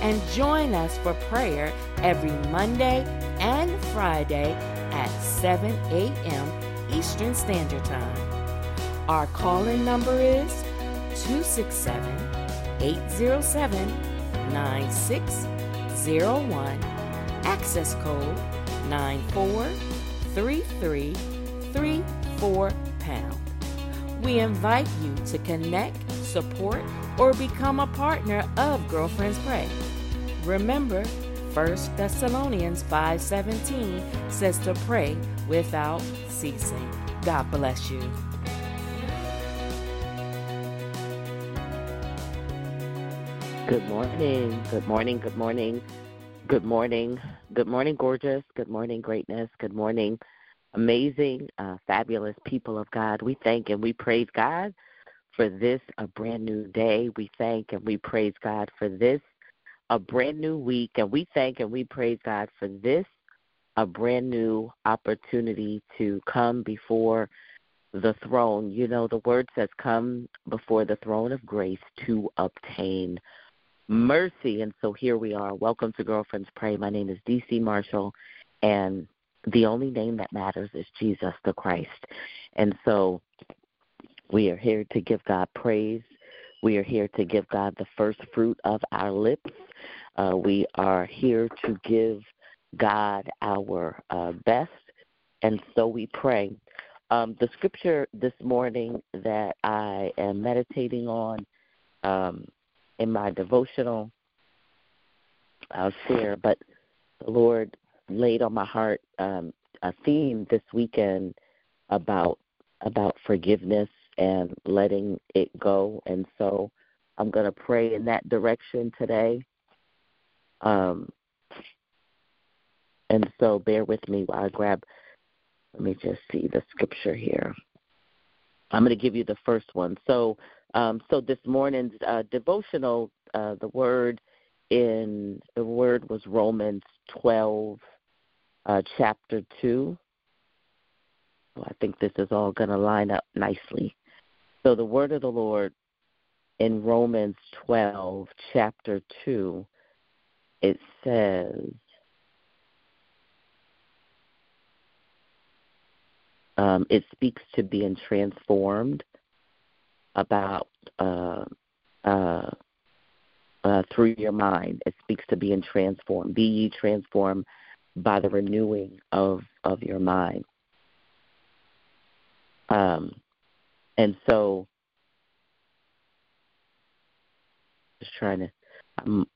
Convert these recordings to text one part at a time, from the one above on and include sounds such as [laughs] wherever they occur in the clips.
And join us for prayer every Monday and Friday at 7 a.m. Eastern Standard Time. Our call in number is 267 807 9601, access code 943334 pound. We invite you to connect, support, or become a partner of Girlfriends Pray. Remember, 1 Thessalonians 5:17 says to pray without ceasing. God bless you. Good morning. Good morning. Good morning. Good morning. Good morning, gorgeous. Good morning, greatness. Good morning, amazing, uh, fabulous people of God. We thank and we praise God for this, a brand new day. We thank and we praise God for this, a brand new week. And we thank and we praise God for this, a brand new opportunity to come before the throne. You know, the word says, come before the throne of grace to obtain mercy. And so here we are. Welcome to Girlfriends Pray. My name is Dee C. Marshall, and the only name that matters is Jesus the Christ. And so we are here to give God praise. We are here to give God the first fruit of our lips. Uh, we are here to give God our uh, best. And so we pray. Um, the scripture this morning that I am meditating on um, in my devotional. I'll share, but the Lord laid on my heart um, a theme this weekend about about forgiveness and letting it go, and so I'm going to pray in that direction today. Um, and so bear with me while I grab. Let me just see the scripture here. I'm going to give you the first one. So um, so this morning's uh, devotional, uh, the word in the word was Romans 12, uh, chapter two. So I think this is all going to line up nicely. So the word of the Lord in Romans 12, chapter 2, it says, um, it speaks to being transformed about uh, uh, uh, through your mind. It speaks to being transformed. Be ye transformed by the renewing of of your mind. Um, and so, just trying to, I'm,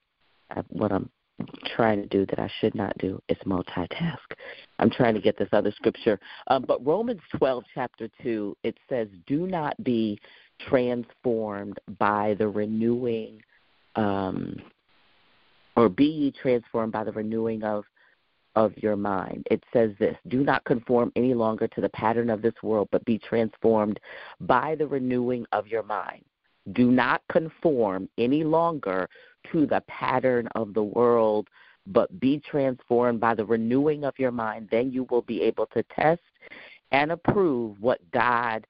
what I'm trying to do that I should not do is multitask. I'm trying to get this other scripture. Um, but Romans 12, chapter 2, it says, Do not be transformed by the renewing, um, or be ye transformed by the renewing of of your mind. It says this Do not conform any longer to the pattern of this world, but be transformed by the renewing of your mind. Do not conform any longer to the pattern of the world, but be transformed by the renewing of your mind. Then you will be able to test and approve what God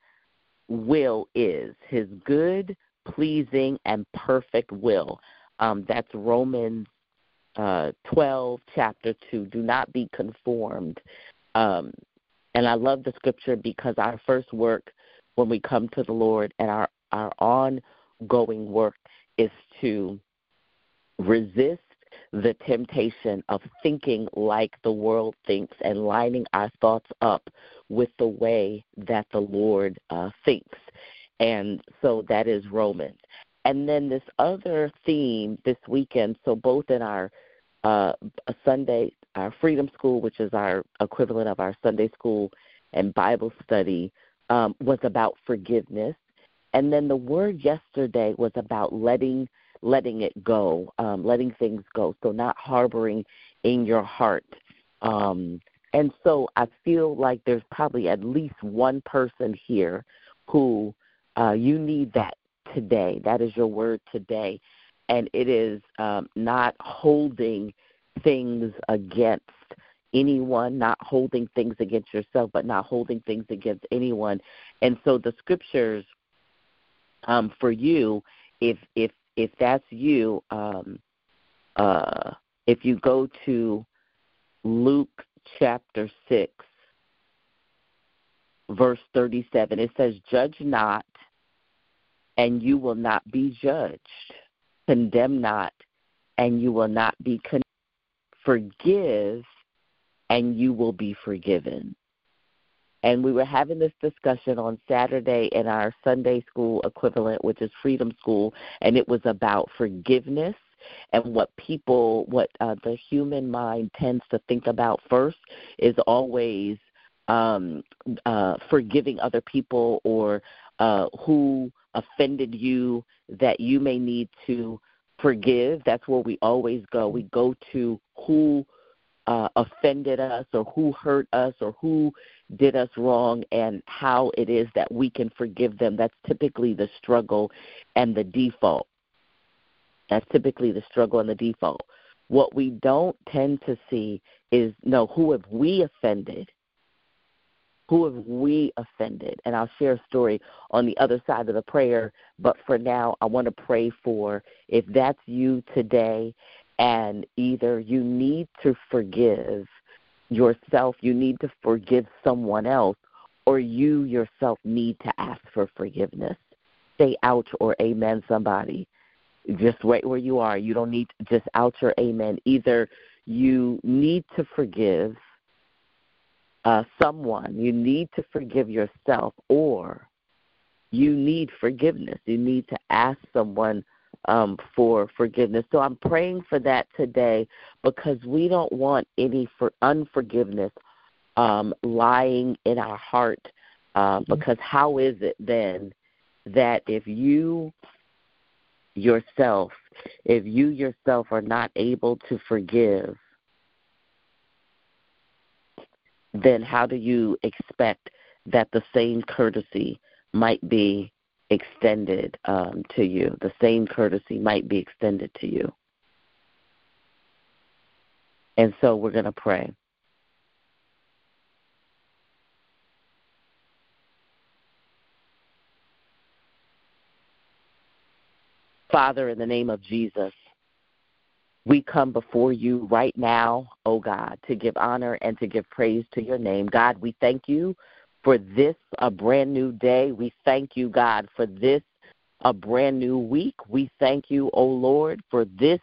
will is his good, pleasing, and perfect will. Um, that's Romans uh, 12, chapter 2. Do not be conformed. Um, and I love the scripture because our first work when we come to the Lord and our, our ongoing work is to resist the temptation of thinking like the world thinks and lining our thoughts up with the way that the Lord uh, thinks. And so that is Romans. And then this other theme this weekend, so both in our uh, Sunday, our Freedom School, which is our equivalent of our Sunday school and Bible study, um, was about forgiveness. And then the word yesterday was about letting letting it go, um, letting things go. So not harboring in your heart um, And so I feel like there's probably at least one person here who uh, you need that today. That is your word today. And it is um, not holding things against anyone, not holding things against yourself, but not holding things against anyone. And so the scriptures um, for you, if if if that's you, um, uh, if you go to Luke chapter 6, verse 37, it says, Judge not, and you will not be judged. Condemn not, and you will not be condemned. Forgive, and you will be forgiven. And we were having this discussion on Saturday in our Sunday school equivalent, which is Freedom School, and it was about forgiveness and what people, what uh, the human mind tends to think about first is always um, uh, forgiving other people or uh, who offended you that you may need to forgive. That's where we always go. We go to who uh, offended us or who hurt us or who did us wrong and how it is that we can forgive them. That's typically the struggle and the default. That's typically the struggle and the default. What we don't tend to see is no, who have we offended? Who have we offended? And I'll share a story on the other side of the prayer. But for now, I want to pray for if that's you today and either you need to forgive yourself, you need to forgive someone else, or you yourself need to ask for forgiveness. Say ouch or amen, somebody. Just wait where you are. You don't need to just out your amen. Either you need to forgive uh, someone, you need to forgive yourself, or you need forgiveness. You need to ask someone um, for forgiveness. So I'm praying for that today because we don't want any for unforgiveness um, lying in our heart. Uh, because how is it then that if you yourself, if you yourself are not able to forgive, then how do you expect that the same courtesy might be extended um, to you? The same courtesy might be extended to you. And so we're going to pray. Father, in the name of Jesus, we come before you right now, O oh God, to give honor and to give praise to your name. God, we thank you for this, a brand new day. We thank you, God, for this, a brand new week. We thank you, O oh Lord, for this,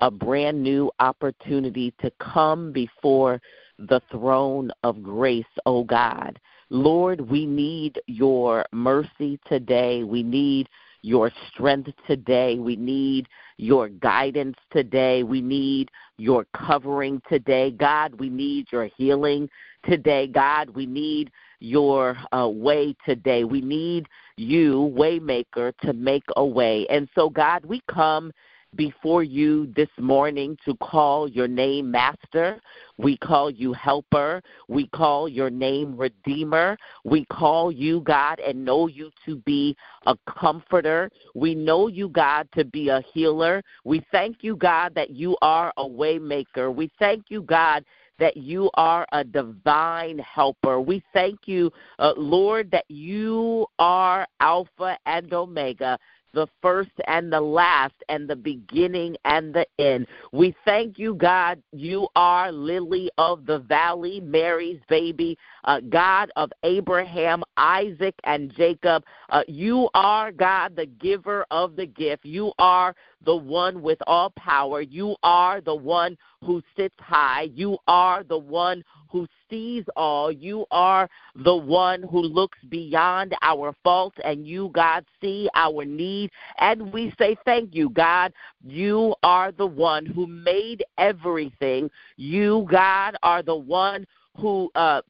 a brand new opportunity to come before the throne of grace, O oh God. Lord, we need your mercy today. We need your strength today. We need your guidance today. We need your covering today. God, we need your healing today. God, we need your uh, way today. We need you, Waymaker, to make a way. And so, God, we come before you this morning to call your name Master. We call you Helper. We call your name Redeemer. We call you, God, and know you to be a comforter. We know you, God, to be a healer. We thank you, God, that you are a waymaker. We thank you, God, that you are a divine helper. We thank you, uh, Lord, that you are Alpha and Omega, the first and the last, and the beginning and the end. We thank you, God. You are Lily of the Valley, Mary's baby, uh, God of Abraham, Isaac, and Jacob. Uh, you are, God, the giver of the gift. You are the one with all power. You are the one who sits high. You are the one who sees all. You are the one who looks beyond our faults, and you, God, see our need. And we say thank you, God. You are the one who made everything. You, God, are the one who uh,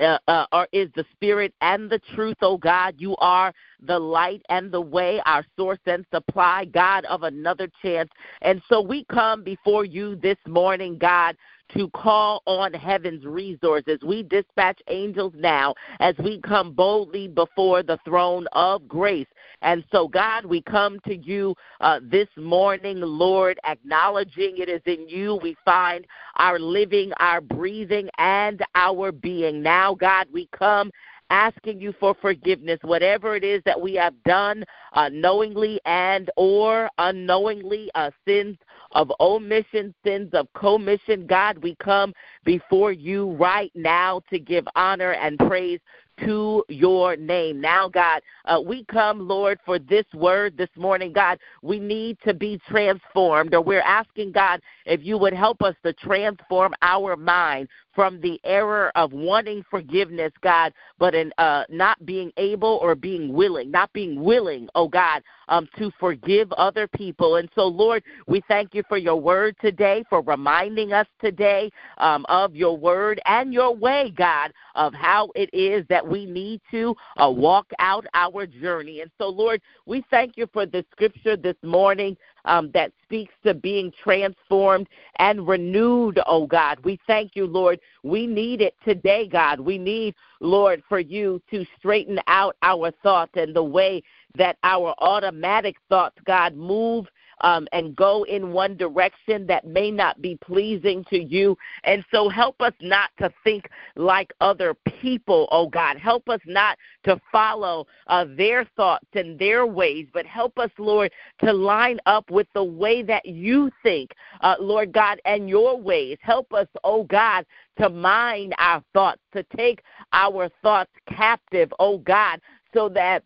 uh, uh, is the spirit and the truth, oh God. You are the light and the way, our source and supply, God of another chance. And so we come before you this morning, God, to call on heaven's resources. We dispatch angels now as we come boldly before the throne of grace. And so, God, we come to you uh, this morning, Lord, acknowledging it is in you we find our living, our breathing, and our being. Now, God, we come asking you for forgiveness whatever it is that we have done uh, knowingly and or unknowingly uh, sins of omission sins of commission god we come before you right now to give honor and praise to your name. Now, God, uh, we come, Lord, for this word this morning. God, we need to be transformed, or we're asking, God, if you would help us to transform our mind from the error of wanting forgiveness, God, but in uh, not being able or being willing, not being willing, oh God, um, to forgive other people. And so, Lord, we thank you for your word today, for reminding us today um, of your word and your way, God, of how it is that we need to uh, walk out our journey. And so, Lord, we thank you for the scripture this morning um, that speaks to being transformed and renewed, oh God. We thank you, Lord. We need it today, God. We need, Lord, for you to straighten out our thoughts and the way that our automatic thoughts, God, move um, and go in one direction that may not be pleasing to you. And so help us not to think like other people, oh God. Help us not to follow uh, their thoughts and their ways, but help us, Lord, to line up with the way that you think, uh, Lord God, and your ways. Help us, oh God, to mind our thoughts, to take our thoughts captive, oh God, so that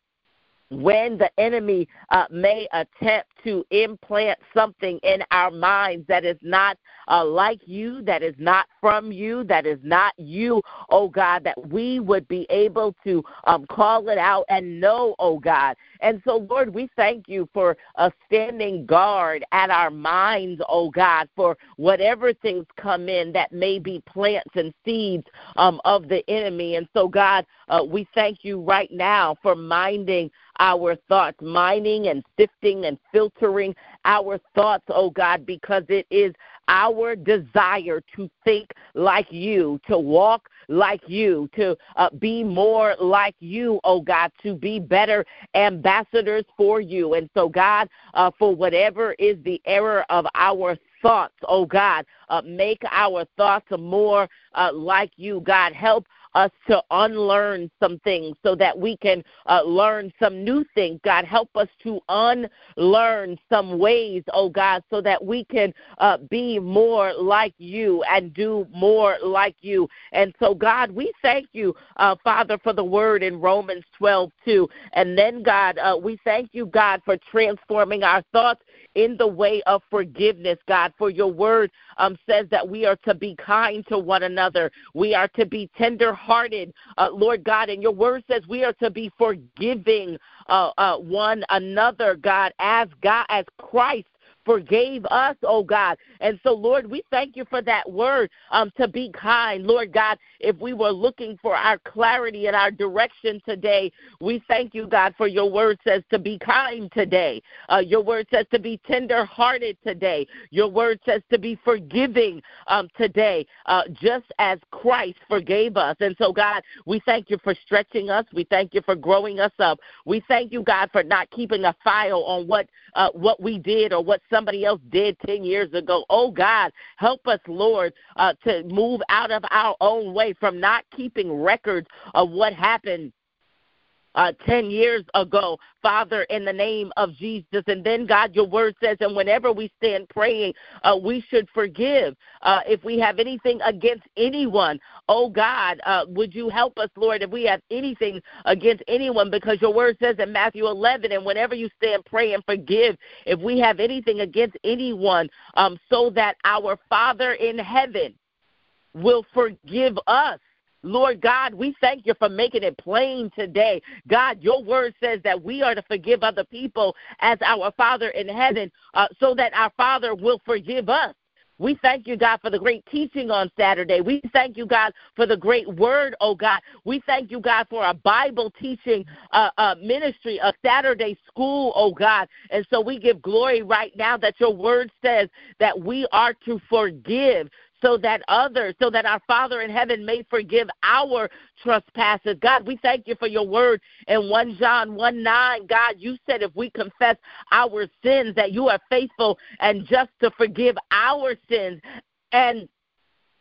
when the enemy uh, may attempt to implant something in our minds that is not uh, like you, that is not from you, that is not you, oh God, that we would be able to um, call it out and know, oh God. And so, Lord, we thank you for a standing guard at our minds, oh God, for whatever things come in that may be plants and seeds um, of the enemy. And so, God, uh, we thank you right now for minding our thoughts, mining and sifting and filtering our thoughts, oh God, because it is our desire to think like you, to walk like you, to uh, be more like you, oh God, to be better ambassadors for you. And so, God, uh, for whatever is the error of our thoughts, oh God, uh, make our thoughts more uh, like you, God. Help us to unlearn some things so that we can uh, learn some new things. God, help us to unlearn some ways, oh God, so that we can uh, be more like you and do more like you. And so, God, we thank you, uh, Father, for the word in Romans 12, 2. And then, God, uh, we thank you, God, for transforming our thoughts in the way of forgiveness, God. For your word um, says that we are to be kind to one another, we are to be tender hearted, uh, Lord God. And your word says we are to be forgiving uh, uh, one another, God, as God, as Christ forgave us, oh God. And so, Lord, we thank you for that word um, to be kind. Lord God, if we were looking for our clarity and our direction today, we thank you, God, for your word says to be kind today. Uh, your word says to be tenderhearted today. Your word says to be forgiving um, today, uh, just as Christ forgave us. And so, God, we thank you for stretching us. We thank you for growing us up. We thank you, God, for not keeping a file on what uh, what we did or what somebody else did 10 years ago. Oh, God, help us, Lord, uh, to move out of our own way from not keeping records of what happened uh, 10 years ago, Father, in the name of Jesus. And then, God, your word says, and whenever we stand praying, uh, we should forgive uh, if we have anything against anyone. Oh, God, uh, would you help us, Lord, if we have anything against anyone? Because your word says in Matthew 11, and whenever you stand praying, forgive if we have anything against anyone, um, so that our Father in heaven will forgive us Lord God, we thank you for making it plain today. God, your word says that we are to forgive other people as our Father in heaven, uh, so that our Father will forgive us. We thank you, God, for the great teaching on Saturday. We thank you, God, for the great word, oh God. We thank you, God, for a Bible teaching uh, uh, ministry, a Saturday school, oh God. And so we give glory right now that your word says that we are to forgive so that others, so that our Father in heaven may forgive our trespasses. God, we thank you for your word in 1 John 1 9. God, you said if we confess our sins, that you are faithful and just to forgive our sins and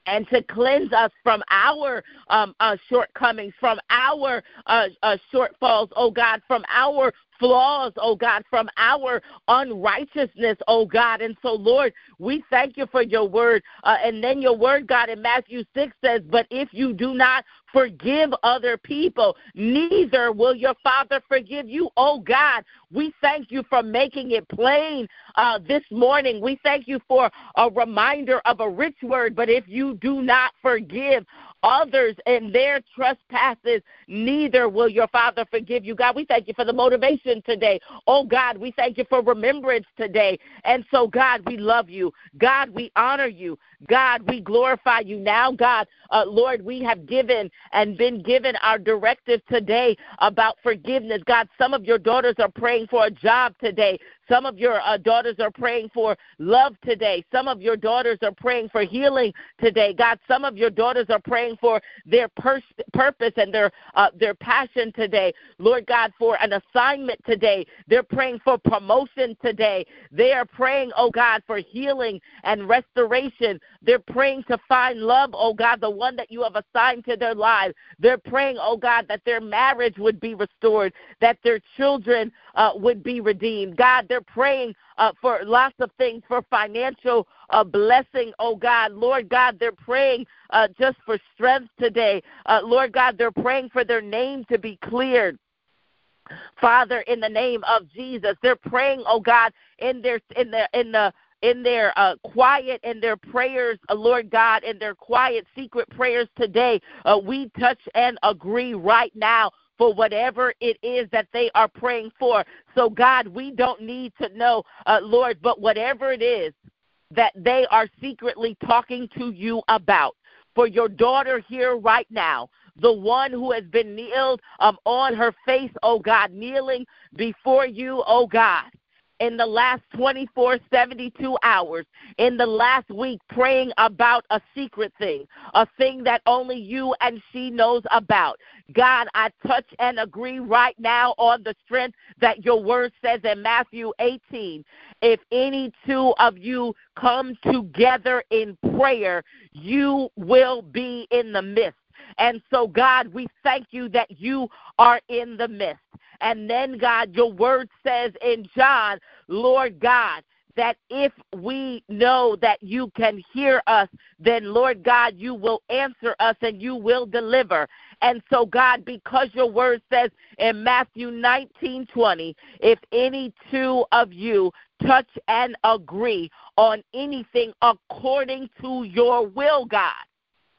and to cleanse us from our um, uh, shortcomings, from our uh, uh, shortfalls, oh God, from our flaws, oh God, from our unrighteousness, oh God. And so, Lord, we thank you for your word. Uh, and then your word, God, in Matthew 6 says, But if you do not forgive other people, neither will your Father forgive you. Oh God, we thank you for making it plain uh, this morning. We thank you for a reminder of a rich word, but if you do not forgive, others and their trespasses, neither will your Father forgive you. God, we thank you for the motivation today. Oh, God, we thank you for remembrance today. And so, God, we love you. God, we honor you. God, we glorify you now, God. Uh, Lord, we have given and been given our directive today about forgiveness. God, some of your daughters are praying for a job today. Some of your uh, daughters are praying for love today. Some of your daughters are praying for healing today. God, some of your daughters are praying for their pers- purpose and their uh, their passion today. Lord God, for an assignment today. They're praying for promotion today. They are praying, oh God, for healing and restoration. They're praying to find love, oh God, the one that you have assigned to their lives. They're praying, oh God, that their marriage would be restored, that their children uh, would be redeemed. God, they're praying uh, for lots of things, for financial uh, blessing, oh God. Lord God, they're praying uh, just for strength today. Uh, Lord God, they're praying for their name to be cleared. Father, in the name of Jesus, they're praying, oh God, in their in the in the in their uh, quiet and their prayers, uh, Lord God, in their quiet secret prayers today. Uh, we touch and agree right now for whatever it is that they are praying for. So, God, we don't need to know, uh, Lord, but whatever it is that they are secretly talking to you about, for your daughter here right now, the one who has been kneeled um, on her face, oh God, kneeling before you, oh God in the last 24, 72 hours, in the last week, praying about a secret thing, a thing that only you and she knows about. God, I touch and agree right now on the strength that your word says in Matthew 18. If any two of you come together in prayer, you will be in the midst. And so, God, we thank you that you are in the midst. And then, God, your word says in John, Lord God, that if we know that you can hear us, then, Lord God, you will answer us and you will deliver. And so, God, because your word says in Matthew 19 20, if any two of you touch and agree on anything according to your will, God,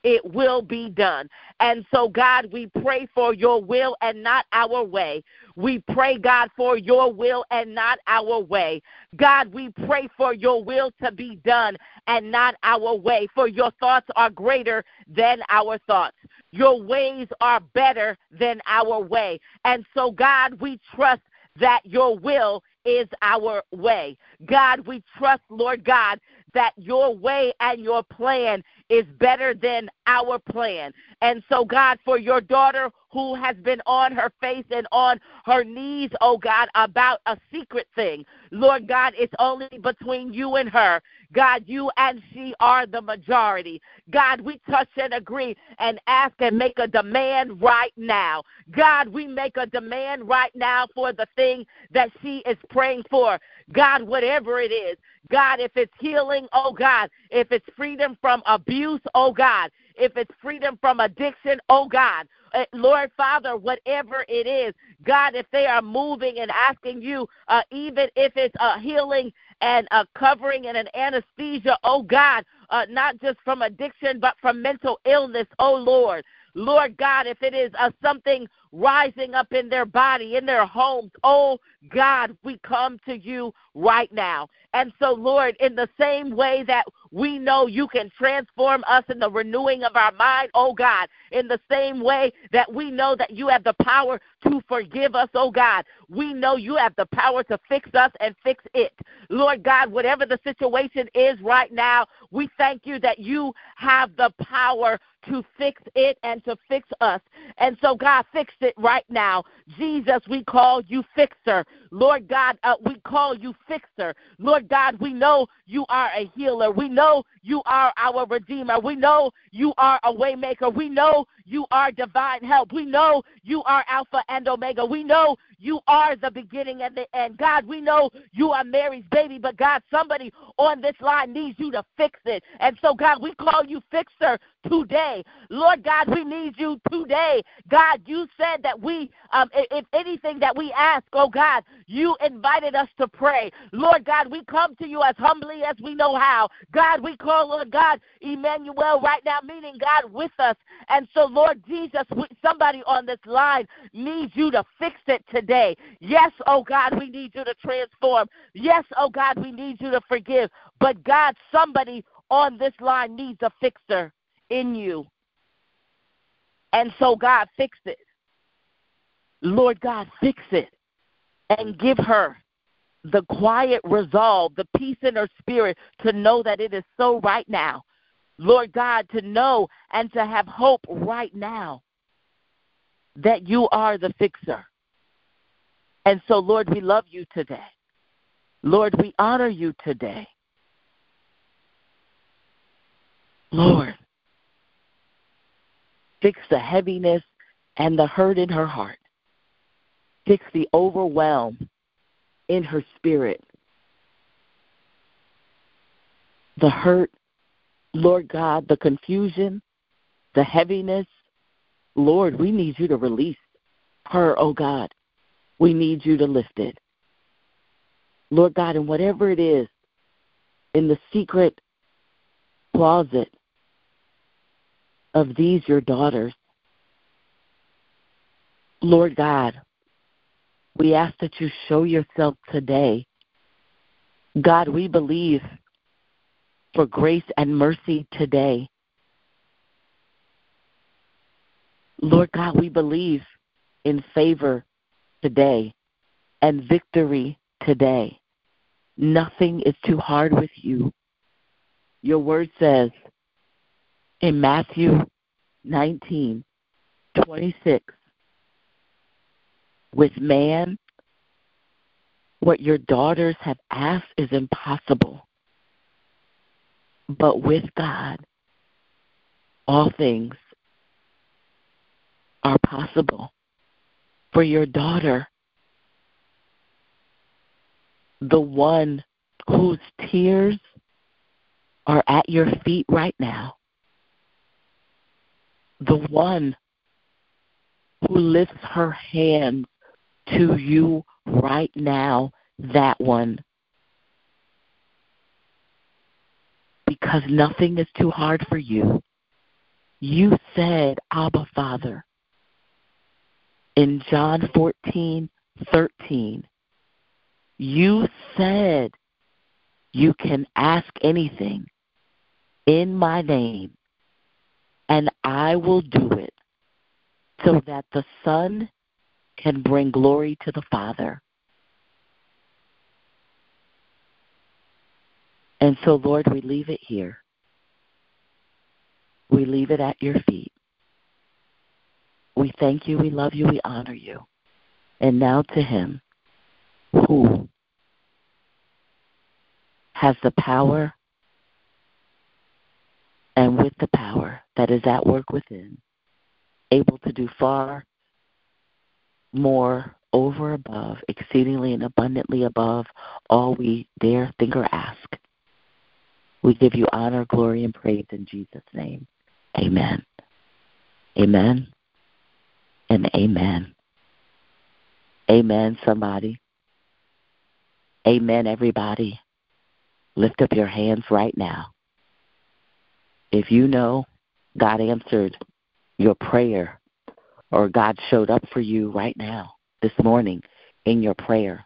it will be done. And so, God, we pray for your will and not our way. We pray, God, for your will and not our way. God, we pray for your will to be done and not our way, for your thoughts are greater than our thoughts. Your ways are better than our way. And so, God, we trust that your will is our way. God, we trust, Lord God, that your way and your plan is better than our plan. And so, God, for your daughter who has been on her face and on her knees, oh God, about a secret thing, Lord God, it's only between you and her. God, you and she are the majority. God, we touch and agree and ask and make a demand right now. God, we make a demand right now for the thing that she is praying for. God, whatever it is. God, if it's healing, oh God, if it's freedom from abuse, oh God, if it's freedom from addiction, oh God, uh, Lord Father, whatever it is, God, if they are moving and asking you, uh, even if it's a healing and a covering and an anesthesia, oh God, uh, not just from addiction, but from mental illness, oh Lord. Lord God, if it is uh, something rising up in their body, in their homes. Oh God, we come to you right now. And so, Lord, in the same way that we know you can transform us in the renewing of our mind, oh God, in the same way that we know that you have the power to forgive us, oh God, we know you have the power to fix us and fix it. Lord God, whatever the situation is right now, we thank you that you have the power to fix it and to fix us. And so, God, fix it right now. Jesus, we call you fixer. Lord God, uh, we call you fixer. Lord God, we know you are a healer. We know you are our redeemer. We know you are a waymaker. We know you are divine help. We know you are Alpha and Omega. We know you are the beginning and the end. God, we know you are Mary's baby, but God, somebody on this line needs you to fix it. And so, God, we call you fixer today. Lord God, we need you today. God, you said that we, um, if anything that we ask, oh God, you invited us to pray. Lord God, we come to you as humbly as we know how. God, we call, Lord God, Emmanuel right now, meaning God with us. And so, Lord Jesus, somebody on this line needs you to fix it today. Yes, oh God, we need you to transform. Yes, oh God, we need you to forgive. But God, somebody on this line needs a fixer in you. And so, God, fix it. Lord God, fix it and give her the quiet resolve, the peace in her spirit to know that it is so right now. Lord God, to know and to have hope right now that you are the fixer. And so, Lord, we love you today. Lord, we honor you today. Lord, fix the heaviness and the hurt in her heart. Fix the overwhelm in her spirit. The hurt, Lord God, the confusion, the heaviness. Lord, we need you to release her, oh God. We need you to lift it. Lord God, and whatever it is in the secret closet of these your daughters, Lord God, we ask that you show yourself today. God, we believe for grace and mercy today. Lord God, we believe in favor today and victory today. Nothing is too hard with you. Your word says in Matthew 19, 26, with man, what your daughters have asked is impossible. But with God, all things are possible. For your daughter, the one whose tears are at your feet right now, the one who lifts her hands to you right now, that one. Because nothing is too hard for you. You said, Abba, Father, in John 14, 13. You said you can ask anything in my name, and I will do it so that the Son can bring glory to the Father. And so, Lord, we leave it here. We leave it at your feet. We thank you, we love you, we honor you. And now to him who has the power and with the power that is at work within, able to do far more over above, exceedingly and abundantly above all we dare think or ask. We give you honor, glory, and praise in Jesus' name. Amen. Amen. And amen. Amen, somebody. Amen, everybody. Lift up your hands right now. If you know God answered your prayer or God showed up for you right now, this morning, in your prayer.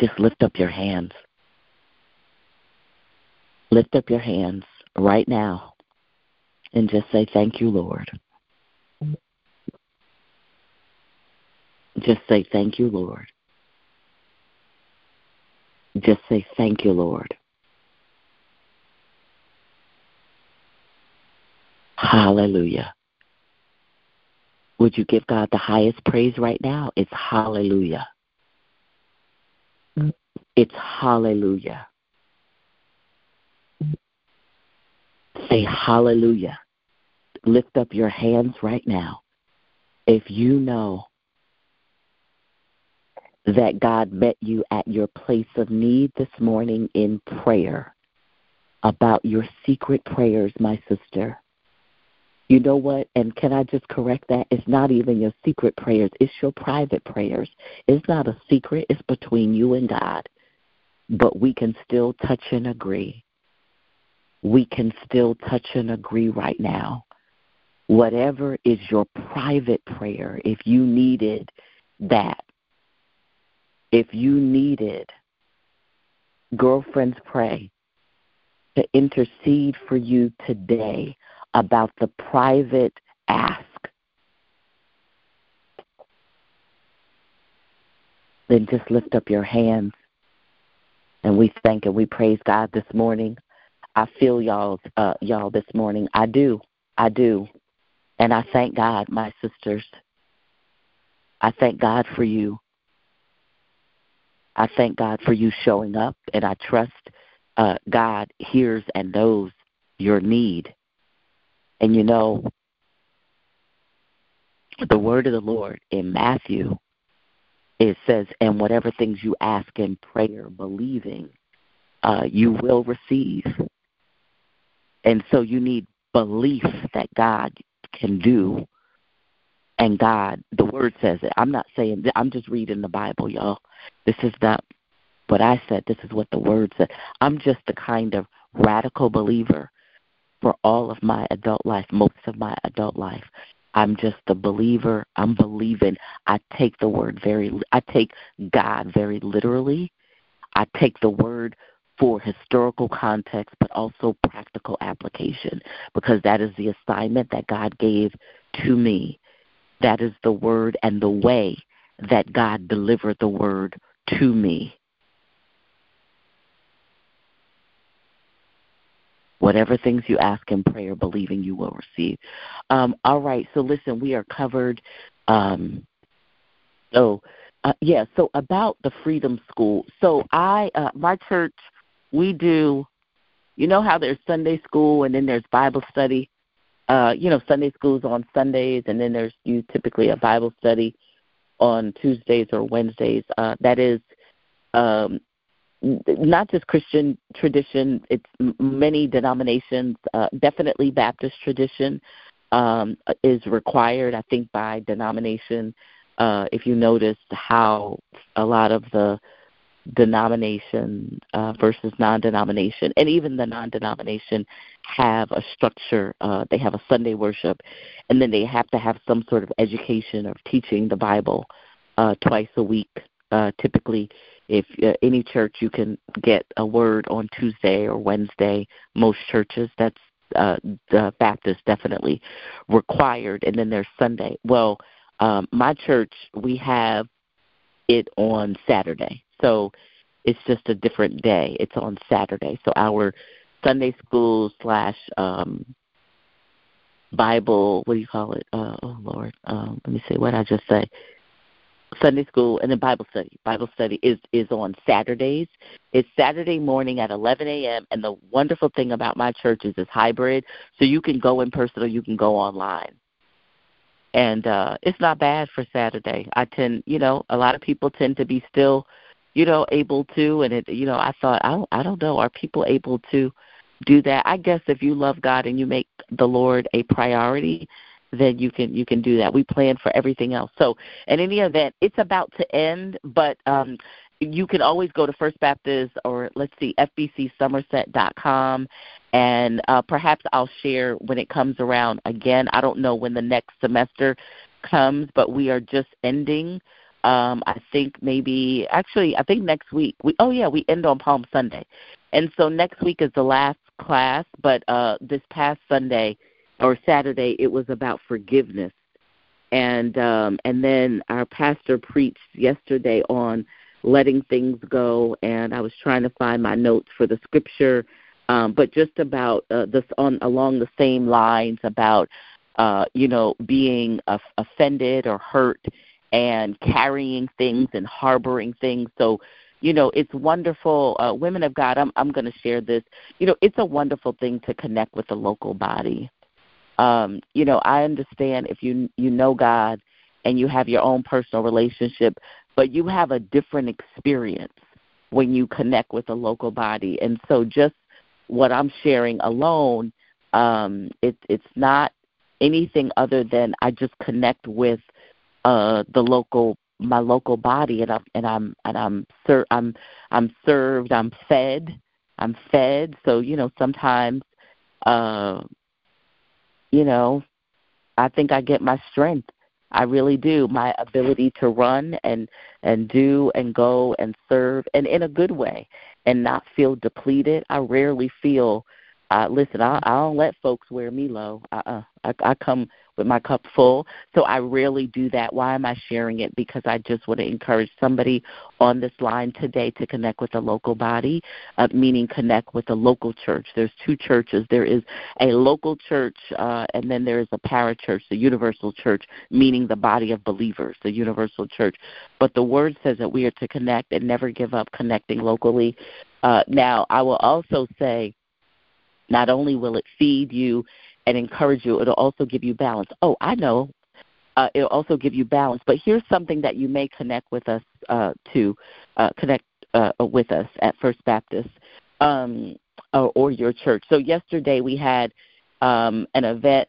Just lift up your hands. Lift up your hands right now and just say, Thank you, Lord. Just say, Thank you, Lord. Just say, Thank you, Lord. Hallelujah. Would you give God the highest praise right now? It's hallelujah. It's hallelujah. Say hallelujah. Lift up your hands right now. If you know that God met you at your place of need this morning in prayer about your secret prayers, my sister. You know what? And can I just correct that? It's not even your secret prayers, it's your private prayers. It's not a secret, it's between you and God. But we can still touch and agree. We can still touch and agree right now. Whatever is your private prayer, if you needed that, if you needed girlfriends pray to intercede for you today about the private ask, then just lift up your hands and we thank and we praise God this morning. I feel y'all uh, y'all this morning. I do. I do. And I thank God, my sisters. I thank God for you. I thank God for you showing up, and I trust uh, God hears and knows your need. And you know, the word of the Lord in Matthew, it says, and whatever things you ask in prayer, believing, uh, you will receive. And so you need belief that God can do. And God, the word says it. I'm not saying, I'm just reading the Bible, y'all. This is not what I said. This is what the word said. I'm just the kind of radical believer for all of my adult life, most of my adult life. I'm just a believer. I'm believing. I take the word very, I take God very literally. I take the word for historical context, but also practical application, because that is the assignment that God gave to me. That is the word and the way that God delivered the word to me. Whatever things you ask in prayer, believing you will receive. Um, all right, so listen, we are covered. Um, so, uh, yeah, so about the Freedom School. So, I, uh, my church, we do, you know how there's Sunday school and then there's Bible study? Uh, you know, Sunday school's on Sundays, and then there's you typically a Bible study on Tuesdays or Wednesdays. Uh, that is um, not just Christian tradition; it's many denominations. Uh, definitely Baptist tradition um, is required. I think by denomination. Uh, if you notice how a lot of the denomination uh, versus non-denomination, and even the non-denomination have a structure. Uh, they have a Sunday worship, and then they have to have some sort of education of teaching the Bible uh, twice a week. Uh, typically, if uh, any church you can get a word on Tuesday or Wednesday, most churches that's uh, the Baptist definitely required, and then there's Sunday. Well, um, my church we have it on Saturday. So it's just a different day. It's on Saturday. So our Sunday school slash um, Bible, what do you call it? Uh, oh Lord, um, let me see what I just say. Sunday school and then Bible study. Bible study is is on Saturdays. It's Saturday morning at 11 a.m. And the wonderful thing about my church is it's hybrid, so you can go in person or you can go online and uh it's not bad for Saturday. I tend, you know, a lot of people tend to be still, you know, able to and it you know, I thought I don't I don't know, are people able to do that? I guess if you love God and you make the Lord a priority, then you can you can do that. We plan for everything else. So in any event, it's about to end, but um you can always go to First Baptist or let's see, FBCSomerset.com, and uh, perhaps I'll share when it comes around again. I don't know when the next semester comes, but we are just ending. Um, I think maybe actually I think next week we oh yeah we end on Palm Sunday, and so next week is the last class. But uh, this past Sunday or Saturday it was about forgiveness, and um, and then our pastor preached yesterday on letting things go, and I was trying to find my notes for the scripture, um, but just about uh, this on along the same lines about uh, you know being uh, offended or hurt and carrying things and harboring things. So you know it's wonderful uh, women of god i'm i'm going to share this. You know it's a wonderful thing to connect with the local body um you know i understand if you you know god and you have your own personal relationship but you have a different experience when you connect with a local body. And so just what I'm sharing alone, um, it, it's not anything other than I just connect with uh, the local my local body and I'm and I'm and I'm ser- I'm I'm served, I'm fed, I'm fed. So, you know, sometimes uh you know, I think I get my strength I really do. My ability to run and and do and go and serve and in a good way and not feel depleted. I rarely feel uh listen, I I don't let folks wear me low. Uh-uh. I I come with my cup full. So I rarely do that. Why am I sharing it? Because I just want to encourage somebody on this line today to connect with a local body, uh, meaning connect with a local church. There's two churches. There is a local church, uh, and then there is a parachurch, the universal church, meaning the body of believers, the universal church. But the word says that we are to connect and never give up connecting locally. Uh, now, I will also say, not only will it feed you and encourage you. It'll also give you balance. Oh, I know. Uh, it'll also give you balance. But here's something that you may connect with us uh, to uh, connect uh, with us at First Baptist um, or, or your church. So yesterday we had um, an event,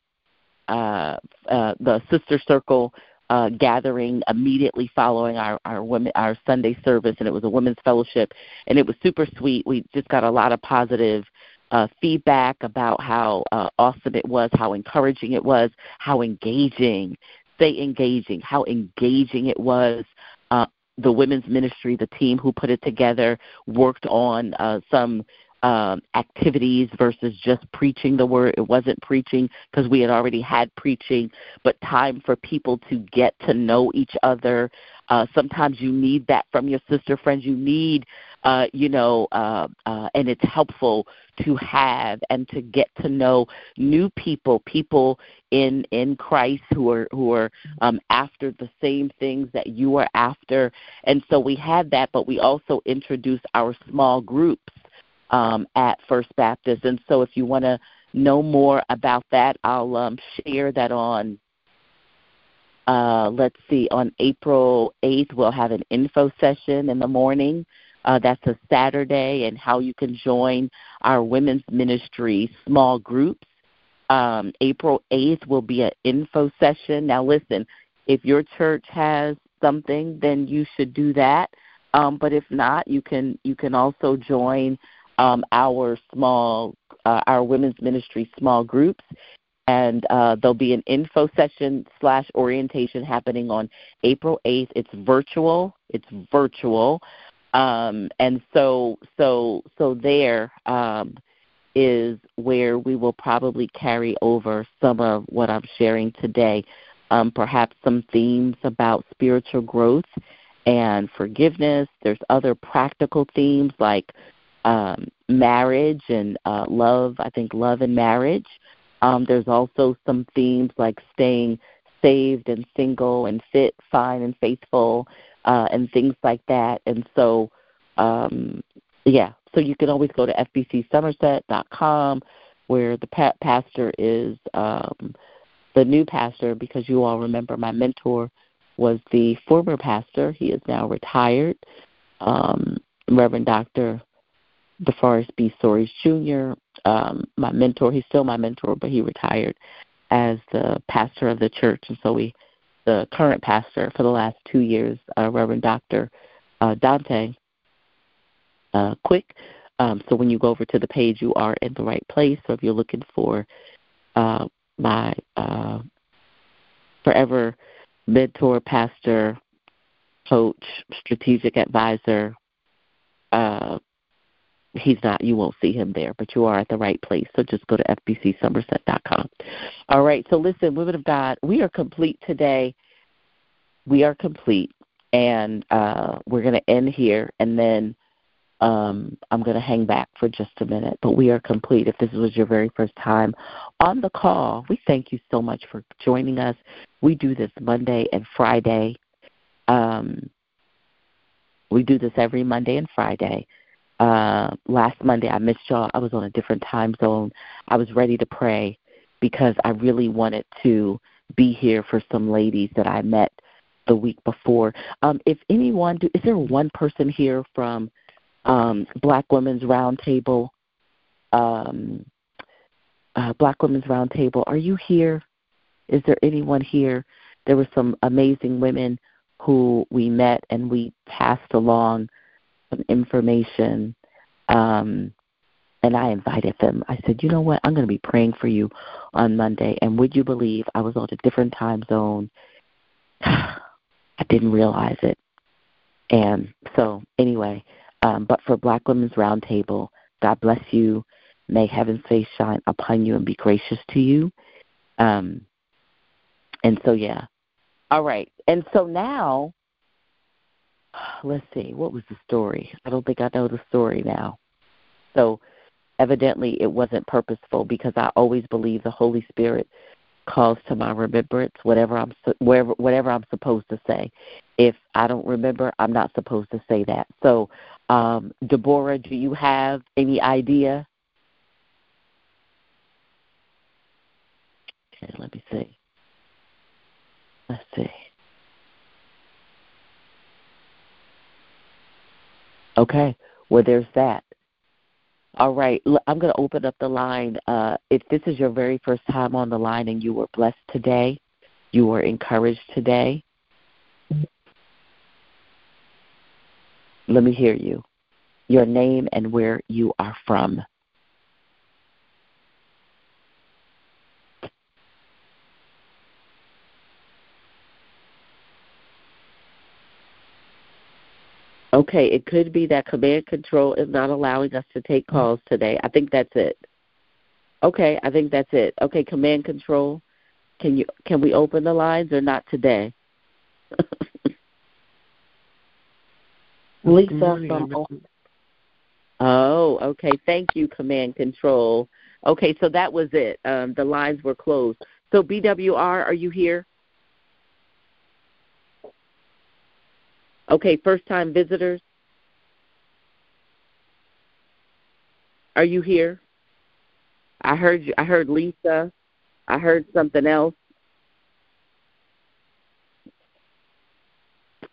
uh, uh, the Sister Circle uh, gathering immediately following our our women our Sunday service, and it was a women's fellowship, and it was super sweet. We just got a lot of positive uh, feedback about how uh, awesome it was, how encouraging it was, how engaging, say engaging, how engaging it was. Uh, the women's ministry, the team who put it together, worked on uh, some um, activities versus just preaching the word. It wasn't preaching because we had already had preaching, but time for people to get to know each other. Uh, sometimes you need that from your sister friends. You need uh, you know, uh, uh, and it's helpful to have and to get to know new people, people in in Christ who are who are um, after the same things that you are after. And so we had that, but we also introduced our small groups um, at First Baptist. And so if you want to know more about that, I'll um, share that on uh, let's see, on April 8th, we'll have an info session in the morning uh, that's a Saturday, and how you can join our women's ministry small groups. Um, April 8th will be an info session. Now, listen, if your church has something, then you should do that. Um, but if not, you can you can also join um, our small uh, our women's ministry small groups, and uh, there'll be an info session slash orientation happening on April 8th. It's virtual. It's virtual. Um, and so, so, so there um, is where we will probably carry over some of what I'm sharing today. Um, perhaps some themes about spiritual growth and forgiveness. There's other practical themes like um, marriage and uh, love. I think love and marriage. Um, there's also some themes like staying saved and single and fit, fine and faithful, uh, and things like that. And so, um, yeah, so you can always go to fbcsomerset.com where the pa- pastor is um, the new pastor because you all remember my mentor was the former pastor. He is now retired, um, Reverend Dr. DeForest B. Soaries Jr. Um, my mentor, he's still my mentor, but he retired as the pastor of the church, and so we the current pastor for the last two years, uh, Reverend Dr. Uh, Dante, uh, Quick. Um, so when you go over to the page, you are in the right place. So if you're looking for uh, my uh, forever mentor, pastor, coach, strategic advisor, uh, he's not you won't see him there but you are at the right place. So just go to fbcsomerset.com all right so listen women of god we are complete today. We are complete. And uh, we're going to end here and then um, i'm going to hang back for just a minute but we are complete. If this was your very first time on the call we thank you so much for joining us. We do this monday and friday. Um, we do this every monday and friday uh, last Monday. I missed y'all. I was on a different time zone. I was ready to pray because I really wanted to be here for some ladies that I met the week before. Um, if anyone, do, is there one person here from um, Black Women's Roundtable? Um, uh, Black Women's Roundtable, are you here? Is there anyone here? There were some amazing women who we met and we passed along some information. Um, and I invited them. I said, you know what? I'm going to be praying for you on Monday. And would you believe I was on a different time zone? [sighs] I didn't realize it. And so, anyway, um, but for Black Women's Roundtable, God bless you. May heaven's face shine upon you and be gracious to you. Um, and so, yeah. All right. And so now let's see, what was the story? I don't think I know the story now. So evidently it wasn't purposeful because I always believe the Holy Spirit calls to my remembrance whatever I'm whatever whatever I'm supposed to say. If I don't remember, I'm not supposed to say that. So, um, Deborah, do you have any idea? Okay, let me see. Let's see. Okay, well, there's that. All right, I'm going to open up the line. Uh, if this is your very first time on the line and you were blessed today, you were encouraged today, let me hear you. Your name and where you are from. Okay, it could be that command control is not allowing us to take calls today. I think that's it. Okay, I think that's it. Okay, command control. Can you can we open the lines or not today? [laughs] Lisa from Oh, okay. Thank you, command control. Okay, so that was it. Um, the lines were closed. So BWR, are you here? Okay, first time visitors. Are you here? I heard you I heard Lisa. I heard something else.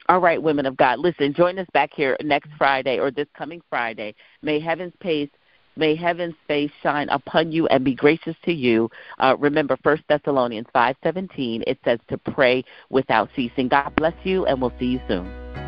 All right, women of God. Listen, join us back here next Friday or this coming Friday. May heaven's face May heaven's face shine upon you and be gracious to you. Uh, remember, First Thessalonians 5.17, it says to pray without ceasing. God bless you, and we'll see you soon.